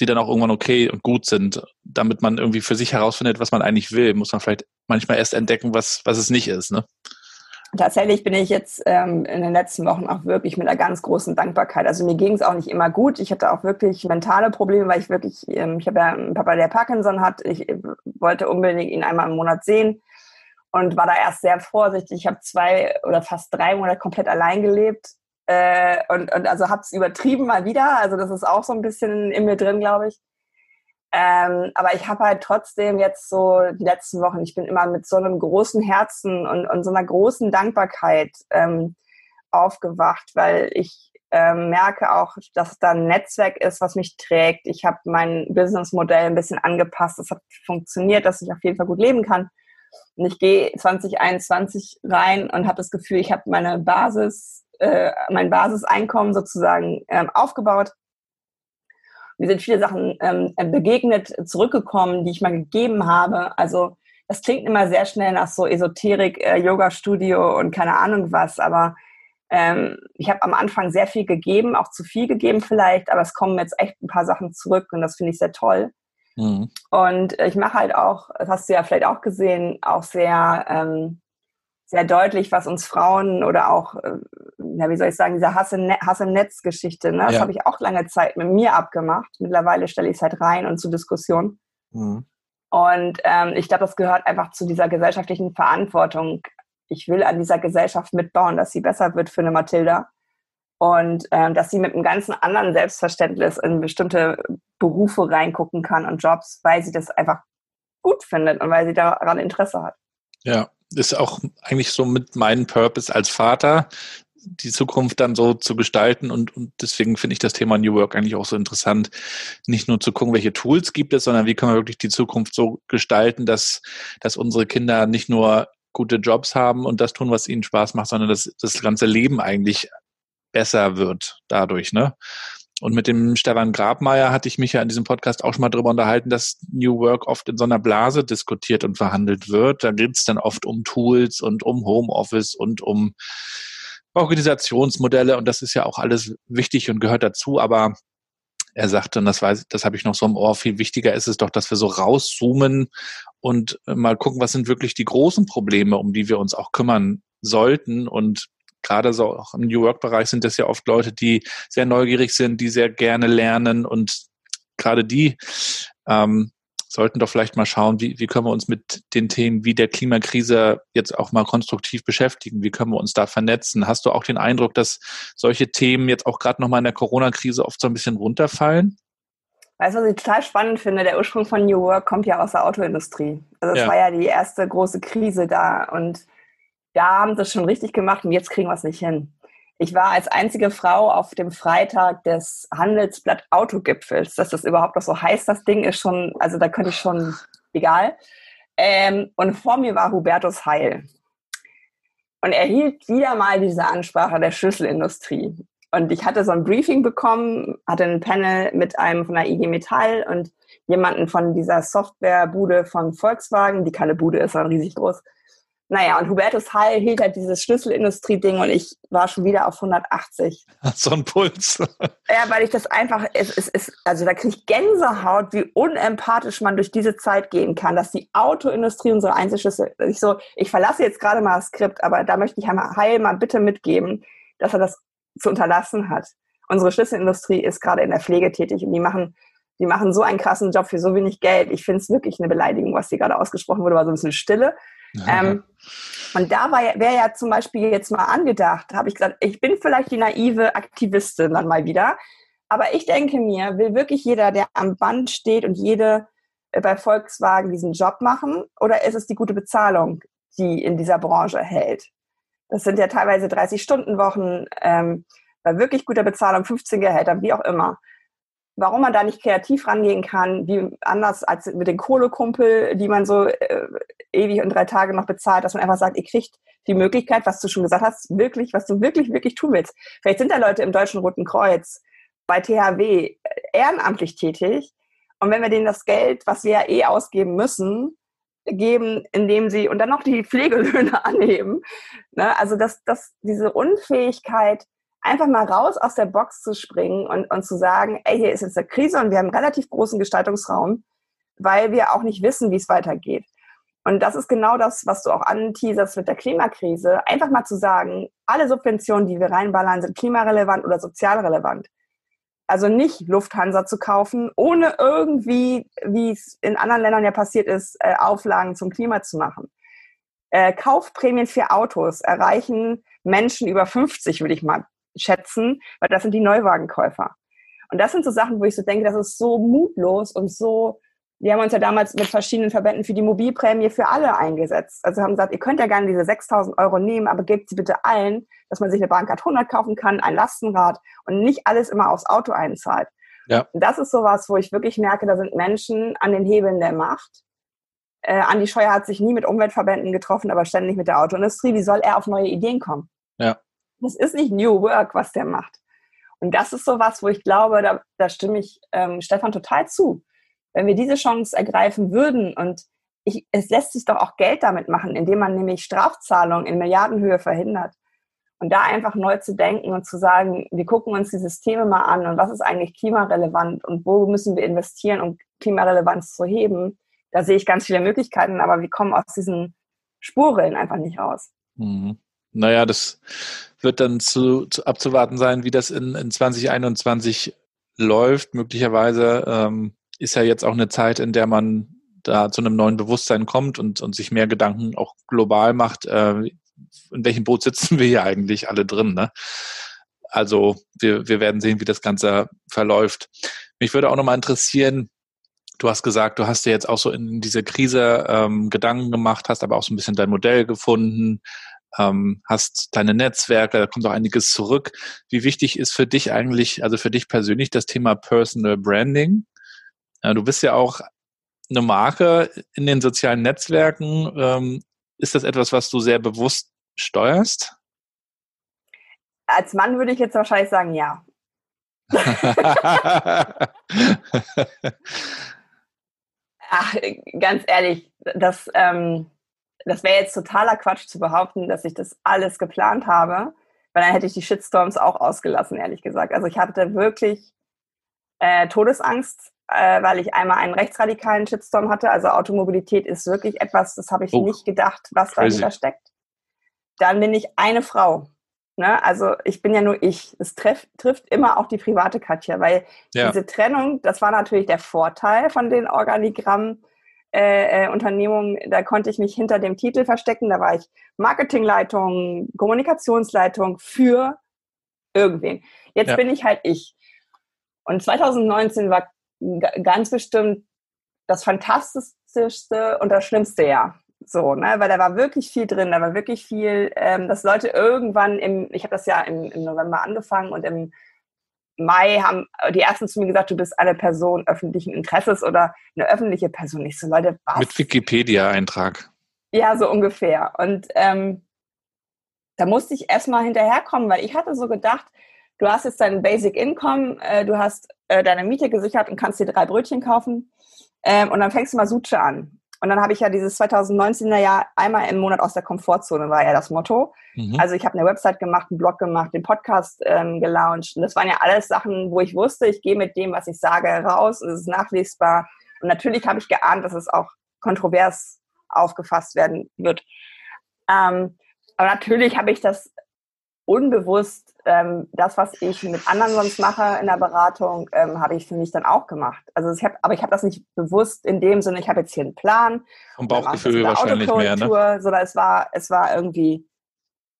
Speaker 2: die dann auch irgendwann okay und gut sind. Damit man irgendwie für sich herausfindet, was man eigentlich will, muss man vielleicht manchmal erst entdecken, was, was es nicht ist. Ne?
Speaker 3: Tatsächlich bin ich jetzt ähm, in den letzten Wochen auch wirklich mit einer ganz großen Dankbarkeit. Also mir ging es auch nicht immer gut. Ich hatte auch wirklich mentale Probleme, weil ich wirklich, ähm, ich habe ja einen Papa, der Parkinson hat. Ich äh, wollte unbedingt ihn einmal im Monat sehen und war da erst sehr vorsichtig. Ich habe zwei oder fast drei Monate komplett allein gelebt äh, und, und also habe es übertrieben mal wieder. Also das ist auch so ein bisschen in mir drin, glaube ich. Ähm, aber ich habe halt trotzdem jetzt so die letzten Wochen, ich bin immer mit so einem großen Herzen und, und so einer großen Dankbarkeit ähm, aufgewacht, weil ich ähm, merke auch, dass da ein Netzwerk ist, was mich trägt. Ich habe mein Businessmodell ein bisschen angepasst. Es hat funktioniert, dass ich auf jeden Fall gut leben kann. Und ich gehe 2021 rein und habe das Gefühl, ich habe meine Basis, äh, mein Basiseinkommen sozusagen ähm, aufgebaut mir sind viele Sachen ähm, begegnet, zurückgekommen, die ich mal gegeben habe. Also das klingt immer sehr schnell nach so Esoterik, äh, Yoga-Studio und keine Ahnung was, aber ähm, ich habe am Anfang sehr viel gegeben, auch zu viel gegeben vielleicht, aber es kommen jetzt echt ein paar Sachen zurück und das finde ich sehr toll. Mhm. Und ich mache halt auch, das hast du ja vielleicht auch gesehen, auch sehr ähm, sehr deutlich, was uns Frauen oder auch, äh, ja, wie soll ich sagen, diese Hass im, ne Hass im Netz-Geschichte, ne? das ja. habe ich auch lange Zeit mit mir abgemacht. Mittlerweile stelle ich es halt rein und zur Diskussion. Mhm. Und ähm, ich glaube, das gehört einfach zu dieser gesellschaftlichen Verantwortung. Ich will an dieser Gesellschaft mitbauen, dass sie besser wird für eine Mathilda. Und ähm, dass sie mit einem ganzen anderen Selbstverständnis in bestimmte Berufe reingucken kann und Jobs, weil sie das einfach gut findet und weil sie daran Interesse hat.
Speaker 2: Ja, ist auch eigentlich so mit meinem Purpose als Vater, die Zukunft dann so zu gestalten und, und deswegen finde ich das Thema New Work eigentlich auch so interessant, nicht nur zu gucken, welche Tools gibt es, sondern wie können wir wirklich die Zukunft so gestalten, dass, dass unsere Kinder nicht nur gute Jobs haben und das tun, was ihnen Spaß macht, sondern dass das ganze Leben eigentlich besser wird dadurch, ne? Und mit dem Stefan Grabmeier hatte ich mich ja in diesem Podcast auch schon mal darüber unterhalten, dass New Work oft in so einer Blase diskutiert und verhandelt wird. Da geht es dann oft um Tools und um Homeoffice und um Organisationsmodelle. Und das ist ja auch alles wichtig und gehört dazu, aber er sagte, und das weiß, das habe ich noch so im Ohr, viel wichtiger ist es doch, dass wir so rauszoomen und mal gucken, was sind wirklich die großen Probleme, um die wir uns auch kümmern sollten. Und gerade so auch im New Work-Bereich sind das ja oft Leute, die sehr neugierig sind, die sehr gerne lernen und gerade die ähm, sollten doch vielleicht mal schauen, wie, wie können wir uns mit den Themen wie der Klimakrise jetzt auch mal konstruktiv beschäftigen? Wie können wir uns da vernetzen? Hast du auch den Eindruck, dass solche Themen jetzt auch gerade nochmal in der Corona-Krise oft so ein bisschen runterfallen?
Speaker 3: Weißt du, was ich total spannend finde? Der Ursprung von New Work kommt ja aus der Autoindustrie. Also es ja. war ja die erste große Krise da und da haben sie es schon richtig gemacht und jetzt kriegen wir es nicht hin. Ich war als einzige Frau auf dem Freitag des Handelsblatt Autogipfels. Dass das überhaupt noch so heißt, das Ding ist schon, also da könnte ich schon, egal. Ähm, und vor mir war Hubertus Heil. Und er hielt wieder mal diese Ansprache der Schlüsselindustrie. Und ich hatte so ein Briefing bekommen, hatte ein Panel mit einem von der IG Metall und jemanden von dieser Softwarebude von Volkswagen, die keine Bude ist, sondern riesig groß. Naja, und Hubertus Heil hielt halt dieses Schlüsselindustrie-Ding und ich war schon wieder auf 180. <laughs>
Speaker 2: So ein Puls. <laughs>
Speaker 3: ja, weil ich das einfach, es, es, es, also da kriege ich Gänsehaut, wie unempathisch man durch diese Zeit gehen kann, dass die Autoindustrie unsere Einzelschlüssel, ich so, ich verlasse jetzt gerade mal das Skript, aber da möchte ich Heil mal bitte mitgeben, dass er das zu unterlassen hat. Unsere Schlüsselindustrie ist gerade in der Pflege tätig und die machen die machen so einen krassen Job für so wenig Geld. Ich finde es wirklich eine Beleidigung, was hier gerade ausgesprochen wurde, war so ein bisschen Stille. Ähm, und da wäre ja zum Beispiel jetzt mal angedacht, habe ich gesagt, ich bin vielleicht die naive Aktivistin dann mal wieder, aber ich denke mir, will wirklich jeder, der am Band steht und jede äh, bei Volkswagen diesen Job machen oder ist es die gute Bezahlung, die in dieser Branche hält? Das sind ja teilweise 30-Stunden-Wochen, ähm, bei wirklich guter Bezahlung, 15 Gehälter, wie auch immer. Warum man da nicht kreativ rangehen kann, wie anders als mit den Kohlekumpel, die man so äh, ewig und drei Tage noch bezahlt, dass man einfach sagt, ihr kriegt die Möglichkeit, was du schon gesagt hast, wirklich, was du wirklich, wirklich tun willst. Vielleicht sind da Leute im Deutschen Roten Kreuz, bei THW äh, ehrenamtlich tätig. Und wenn wir denen das Geld, was wir ja eh ausgeben müssen, geben, indem sie und dann noch die Pflegelöhne <laughs> annehmen. Ne? Also dass, dass diese Unfähigkeit, einfach mal raus aus der Box zu springen und, und zu sagen, ey, hier ist jetzt eine Krise und wir haben einen relativ großen Gestaltungsraum, weil wir auch nicht wissen, wie es weitergeht. Und das ist genau das, was du auch anteaserst mit der Klimakrise. Einfach mal zu sagen, alle Subventionen, die wir reinballern, sind klimarelevant oder sozialrelevant. Also nicht Lufthansa zu kaufen, ohne irgendwie, wie es in anderen Ländern ja passiert ist, äh, Auflagen zum Klima zu machen. Äh, Kaufprämien für Autos erreichen Menschen über 50, würde ich mal schätzen, weil das sind die Neuwagenkäufer. Und das sind so Sachen, wo ich so denke, das ist so mutlos und so wir haben uns ja damals mit verschiedenen Verbänden für die Mobilprämie für alle eingesetzt. Also haben gesagt, ihr könnt ja gerne diese 6000 Euro nehmen, aber gebt sie bitte allen, dass man sich eine Bahncard 100 kaufen kann, ein Lastenrad und nicht alles immer aufs Auto einzahlt. Ja. Und das ist sowas, wo ich wirklich merke, da sind Menschen an den Hebeln der Macht. Äh, Andi Scheuer hat sich nie mit Umweltverbänden getroffen, aber ständig mit der Autoindustrie. Wie soll er auf neue Ideen kommen? Ja. Das ist nicht New Work, was der macht. Und das ist sowas, wo ich glaube, da, da stimme ich ähm, Stefan total zu wenn wir diese Chance ergreifen würden und ich, es lässt sich doch auch Geld damit machen, indem man nämlich Strafzahlungen in Milliardenhöhe verhindert. Und da einfach neu zu denken und zu sagen, wir gucken uns die Systeme mal an und was ist eigentlich klimarelevant und wo müssen wir investieren, um Klimarelevanz zu heben, da sehe ich ganz viele Möglichkeiten, aber wir kommen aus diesen Spurrillen einfach nicht raus.
Speaker 2: Mhm. Naja, das wird dann zu, zu abzuwarten sein, wie das in, in 2021 läuft. Möglicherweise ähm, ist ja jetzt auch eine Zeit, in der man da zu einem neuen Bewusstsein kommt und, und sich mehr Gedanken auch global macht, äh, in welchem Boot sitzen <laughs> wir hier eigentlich alle drin. Ne? Also wir, wir werden sehen, wie das Ganze verläuft. Mich würde auch nochmal interessieren, du hast gesagt, du hast dir jetzt auch so in dieser Krise ähm, Gedanken gemacht, hast aber auch so ein bisschen dein Modell gefunden, ähm, hast deine Netzwerke, da kommt auch einiges zurück. Wie wichtig ist für dich eigentlich, also für dich persönlich, das Thema Personal Branding? Ja, du bist ja auch eine Marke in den sozialen Netzwerken. Ähm, ist das etwas, was du sehr bewusst steuerst?
Speaker 3: Als Mann würde ich jetzt wahrscheinlich sagen, ja. <laughs> Ach, ganz ehrlich, das, ähm, das wäre jetzt totaler Quatsch zu behaupten, dass ich das alles geplant habe, weil dann hätte ich die Shitstorms auch ausgelassen, ehrlich gesagt. Also ich hatte wirklich äh, Todesangst äh, weil ich einmal einen rechtsradikalen Shitstorm hatte. Also Automobilität ist wirklich etwas, das habe ich oh. nicht gedacht, was Crazy. dahinter steckt. Dann bin ich eine Frau. Ne? Also ich bin ja nur ich. Es treff, trifft immer auch die private Katja, weil ja. diese Trennung, das war natürlich der Vorteil von den Organigramm. Äh, äh, Unternehmungen, da konnte ich mich hinter dem Titel verstecken. Da war ich Marketingleitung, Kommunikationsleitung für irgendwen. Jetzt ja. bin ich halt ich. Und 2019 war ganz bestimmt das fantastischste und das schlimmste Jahr. So, ne, weil da war wirklich viel drin, da war wirklich viel, ähm, dass Leute irgendwann im, ich habe das ja im, im November angefangen und im Mai haben die ersten zu mir gesagt, du bist eine Person öffentlichen Interesses oder eine öffentliche Person. Ich so, Leute,
Speaker 2: was? Mit Wikipedia-Eintrag.
Speaker 3: Ja, so ungefähr. Und ähm, da musste ich erstmal hinterherkommen, weil ich hatte so gedacht, du hast jetzt dein Basic Income, äh, du hast äh, deine Miete gesichert und kannst dir drei Brötchen kaufen ähm, und dann fängst du mal Suche an. Und dann habe ich ja dieses 2019er Jahr einmal im Monat aus der Komfortzone, war ja das Motto. Mhm. Also ich habe eine Website gemacht, einen Blog gemacht, den Podcast ähm, gelauncht. Und das waren ja alles Sachen, wo ich wusste, ich gehe mit dem, was ich sage, raus und es ist nachlesbar. Und natürlich habe ich geahnt, dass es auch kontrovers aufgefasst werden wird. Ähm, aber natürlich habe ich das unbewusst ähm, das, was ich mit anderen sonst mache in der Beratung, ähm, habe ich für mich dann auch gemacht. Also ich habe, aber ich habe das nicht bewusst in dem Sinne, ich habe jetzt hier einen Plan.
Speaker 2: Vom Bauchgefühl wahrscheinlich mehr, ne?
Speaker 3: Sondern es war, es war irgendwie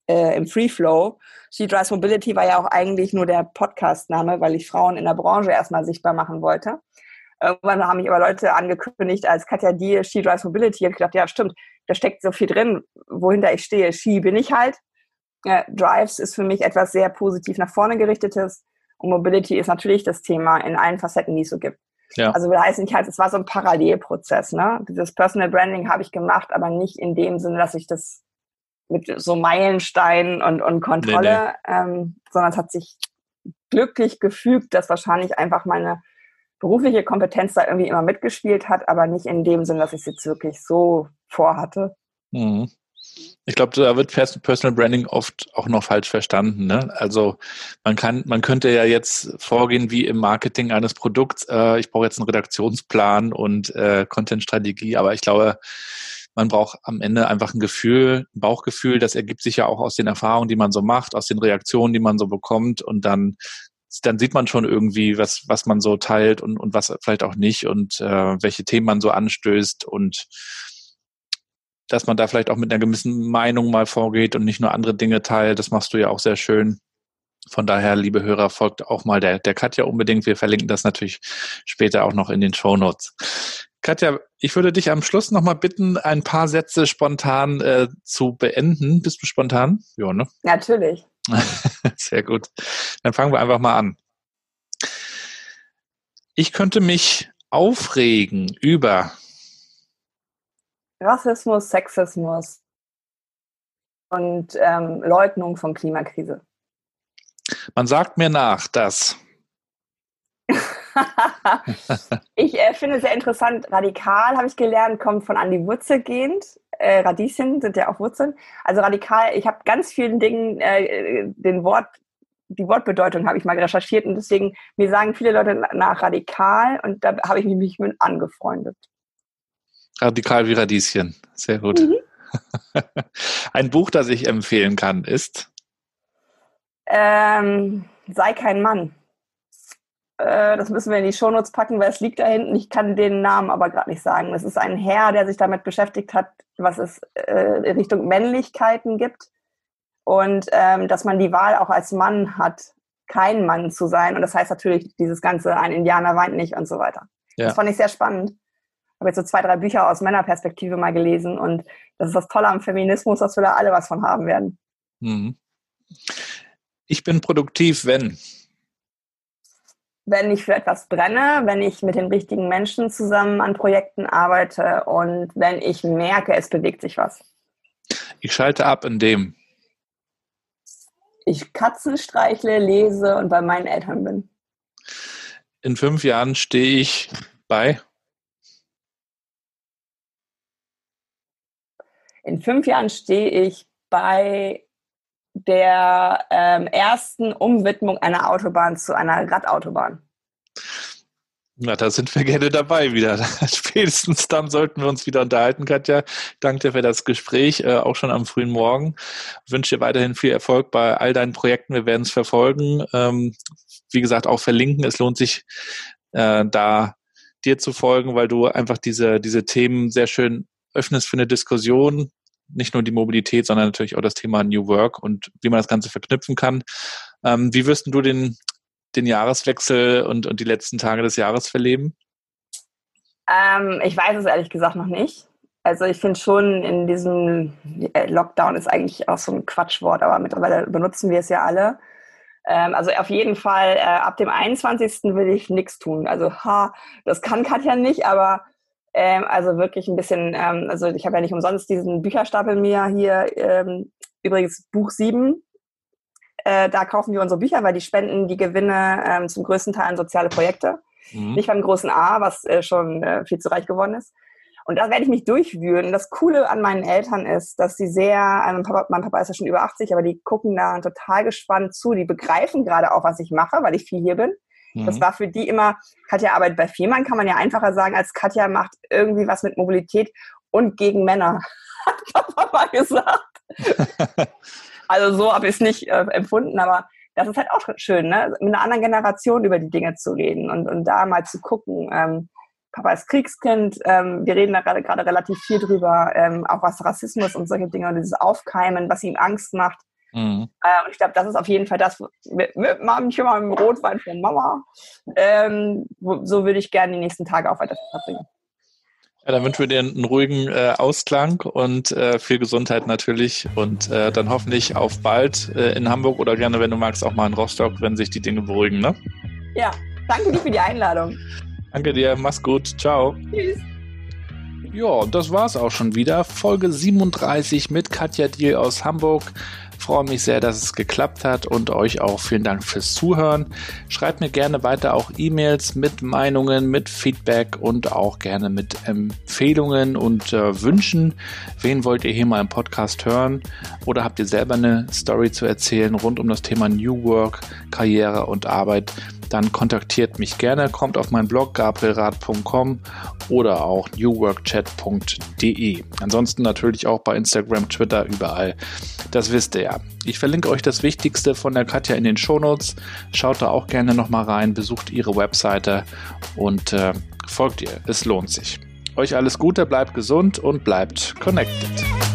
Speaker 3: äh, im Free Flow. She Drives Mobility war ja auch eigentlich nur der Podcast-Name, weil ich Frauen in der Branche erstmal sichtbar machen wollte. Irgendwann haben mich aber Leute angekündigt als Katja Diel, She Drives Mobility. Und ich dachte, ja, stimmt, da steckt so viel drin, wohinter ich stehe. Ski bin ich halt. Äh, Drives ist für mich etwas sehr positiv nach vorne gerichtetes. Und Mobility ist natürlich das Thema in allen Facetten, die es so gibt. Ja. Also will heißen nicht halt, es war so ein Parallelprozess. Ne? Dieses Personal Branding habe ich gemacht, aber nicht in dem Sinne, dass ich das mit so Meilensteinen und, und Kontrolle, nee, nee. Ähm, sondern es hat sich glücklich gefügt, dass wahrscheinlich einfach meine berufliche Kompetenz da irgendwie immer mitgespielt hat, aber nicht in dem Sinn, dass ich es jetzt wirklich so vorhatte.
Speaker 2: Mhm. Ich glaube, da wird Personal Branding oft auch noch falsch verstanden. Ne? Also man kann, man könnte ja jetzt vorgehen wie im Marketing eines Produkts. Äh, ich brauche jetzt einen Redaktionsplan und äh, Content-Strategie, aber ich glaube, man braucht am Ende einfach ein Gefühl, ein Bauchgefühl. Das ergibt sich ja auch aus den Erfahrungen, die man so macht, aus den Reaktionen, die man so bekommt und dann dann sieht man schon irgendwie, was, was man so teilt und, und was vielleicht auch nicht und äh, welche Themen man so anstößt und dass man da vielleicht auch mit einer gewissen Meinung mal vorgeht und nicht nur andere Dinge teilt. Das machst du ja auch sehr schön. Von daher, liebe Hörer, folgt auch mal der, der Katja unbedingt. Wir verlinken das natürlich später auch noch in den Show Notes. Katja, ich würde dich am Schluss nochmal bitten, ein paar Sätze spontan äh, zu beenden. Bist du spontan?
Speaker 3: Ja, ne? <laughs> Natürlich.
Speaker 2: Sehr gut. Dann fangen wir einfach mal an. Ich könnte mich aufregen über
Speaker 3: Rassismus, Sexismus und ähm, Leugnung von Klimakrise.
Speaker 2: Man sagt mir nach, dass. <laughs>
Speaker 3: ich äh, finde sehr interessant, radikal habe ich gelernt, kommt von an die Wurzel gehend äh, Radieschen sind ja auch Wurzeln. Also radikal, ich habe ganz vielen Dingen äh, den Wort, die Wortbedeutung habe ich mal recherchiert und deswegen, mir sagen viele Leute nach radikal und da habe ich mich mit angefreundet.
Speaker 2: Radikal wie Radieschen, sehr gut. Mhm. <laughs> Ein Buch, das ich empfehlen kann, ist?
Speaker 3: Ähm, sei kein Mann. Äh, das müssen wir in die Shownotes packen, weil es liegt da hinten. Ich kann den Namen aber gerade nicht sagen. Es ist ein Herr, der sich damit beschäftigt hat, was es äh, in Richtung Männlichkeiten gibt. Und ähm, dass man die Wahl auch als Mann hat, kein Mann zu sein. Und das heißt natürlich dieses ganze, ein Indianer weint nicht und so weiter. Ja. Das fand ich sehr spannend. Ich habe jetzt so zwei, drei Bücher aus Männerperspektive mal gelesen. Und das ist das Tolle am Feminismus, dass wir da alle was von haben werden. Mhm.
Speaker 2: Ich bin produktiv, wenn
Speaker 3: wenn ich für etwas brenne, wenn ich mit den richtigen Menschen zusammen an Projekten arbeite und wenn ich merke, es bewegt sich was.
Speaker 2: Ich schalte ab in dem.
Speaker 3: Ich Katzen streichle, lese und bei meinen Eltern bin.
Speaker 2: In fünf Jahren stehe ich bei.
Speaker 3: In fünf Jahren stehe ich bei der ähm, ersten Umwidmung einer Autobahn zu einer Radautobahn.
Speaker 2: Na, da sind wir gerne dabei wieder. <laughs> Spätestens dann sollten wir uns wieder unterhalten, Katja. Danke dir für das Gespräch, äh, auch schon am frühen Morgen. Wünsche dir weiterhin viel Erfolg bei all deinen Projekten. Wir werden es verfolgen. Ähm, wie gesagt, auch verlinken. Es lohnt sich, äh, da dir zu folgen, weil du einfach diese, diese Themen sehr schön öffnest für eine Diskussion, nicht nur die Mobilität, sondern natürlich auch das Thema New Work und wie man das Ganze verknüpfen kann. Ähm, wie wirst du den, den Jahreswechsel und, und die letzten Tage des Jahres verleben?
Speaker 3: Ähm, ich weiß es ehrlich gesagt noch nicht. Also ich finde schon in diesem äh, Lockdown ist eigentlich auch so ein Quatschwort, aber mittlerweile benutzen wir es ja alle. Ähm, also auf jeden Fall äh, ab dem 21. will ich nichts tun. Also ha, das kann Katja nicht, aber ähm, also wirklich ein bisschen, ähm, also ich habe ja nicht umsonst diesen Bücherstapel mir hier, ähm, übrigens Buch 7. Äh, da kaufen wir unsere Bücher, weil die spenden die Gewinne ähm, zum größten Teil an soziale Projekte. Mhm. Nicht beim großen A, was äh, schon äh, viel zu reich geworden ist. Und da werde ich mich durchwühlen. Das Coole an meinen Eltern ist, dass sie sehr, äh, mein Papa, mein Papa ist ja schon über 80, aber die gucken da total gespannt zu. Die begreifen gerade auch, was ich mache, weil ich viel hier bin. Das mhm. war für die immer, Katja arbeitet bei Fehmarn, kann man ja einfacher sagen, als Katja macht irgendwie was mit Mobilität und gegen Männer, <laughs> hat Papa mal gesagt. <laughs> also so habe ich es nicht äh, empfunden, aber das ist halt auch schön, ne? mit einer anderen Generation über die Dinge zu reden und, und da mal zu gucken. Ähm, Papa ist Kriegskind, ähm, wir reden da gerade, gerade relativ viel drüber, ähm, auch was Rassismus und solche Dinge und dieses Aufkeimen, was ihm Angst macht. Mhm. Äh, und ich glaube, das ist auf jeden Fall das mit, mit manchmal mal mit dem Rotwein von Mama. Ähm, wo, so würde ich gerne die nächsten Tage auch weiter verbringen.
Speaker 2: Ja, dann wünschen wir dir einen ruhigen äh, Ausklang und äh, viel Gesundheit natürlich und äh, dann hoffentlich auf bald äh, in Hamburg oder gerne, wenn du magst, auch mal in Rostock, wenn sich die Dinge beruhigen, ne?
Speaker 3: Ja, danke dir für die Einladung.
Speaker 2: Danke dir, mach's gut, ciao. Tschüss. Ja, das war's auch schon wieder. Folge 37 mit Katja Diel aus Hamburg freue mich sehr, dass es geklappt hat und euch auch vielen Dank fürs Zuhören. Schreibt mir gerne weiter auch E-Mails mit Meinungen, mit Feedback und auch gerne mit Empfehlungen und äh, Wünschen. Wen wollt ihr hier mal im Podcast hören? Oder habt ihr selber eine Story zu erzählen rund um das Thema New Work, Karriere und Arbeit? Dann kontaktiert mich gerne, kommt auf meinen Blog gabrielrad.com oder auch newworkchat.de. Ansonsten natürlich auch bei Instagram, Twitter, überall. Das wisst ihr ja. Ich verlinke euch das Wichtigste von der Katja in den Shownotes. Schaut da auch gerne nochmal rein, besucht ihre Webseite und äh, folgt ihr. Es lohnt sich. Euch alles Gute, bleibt gesund und bleibt connected.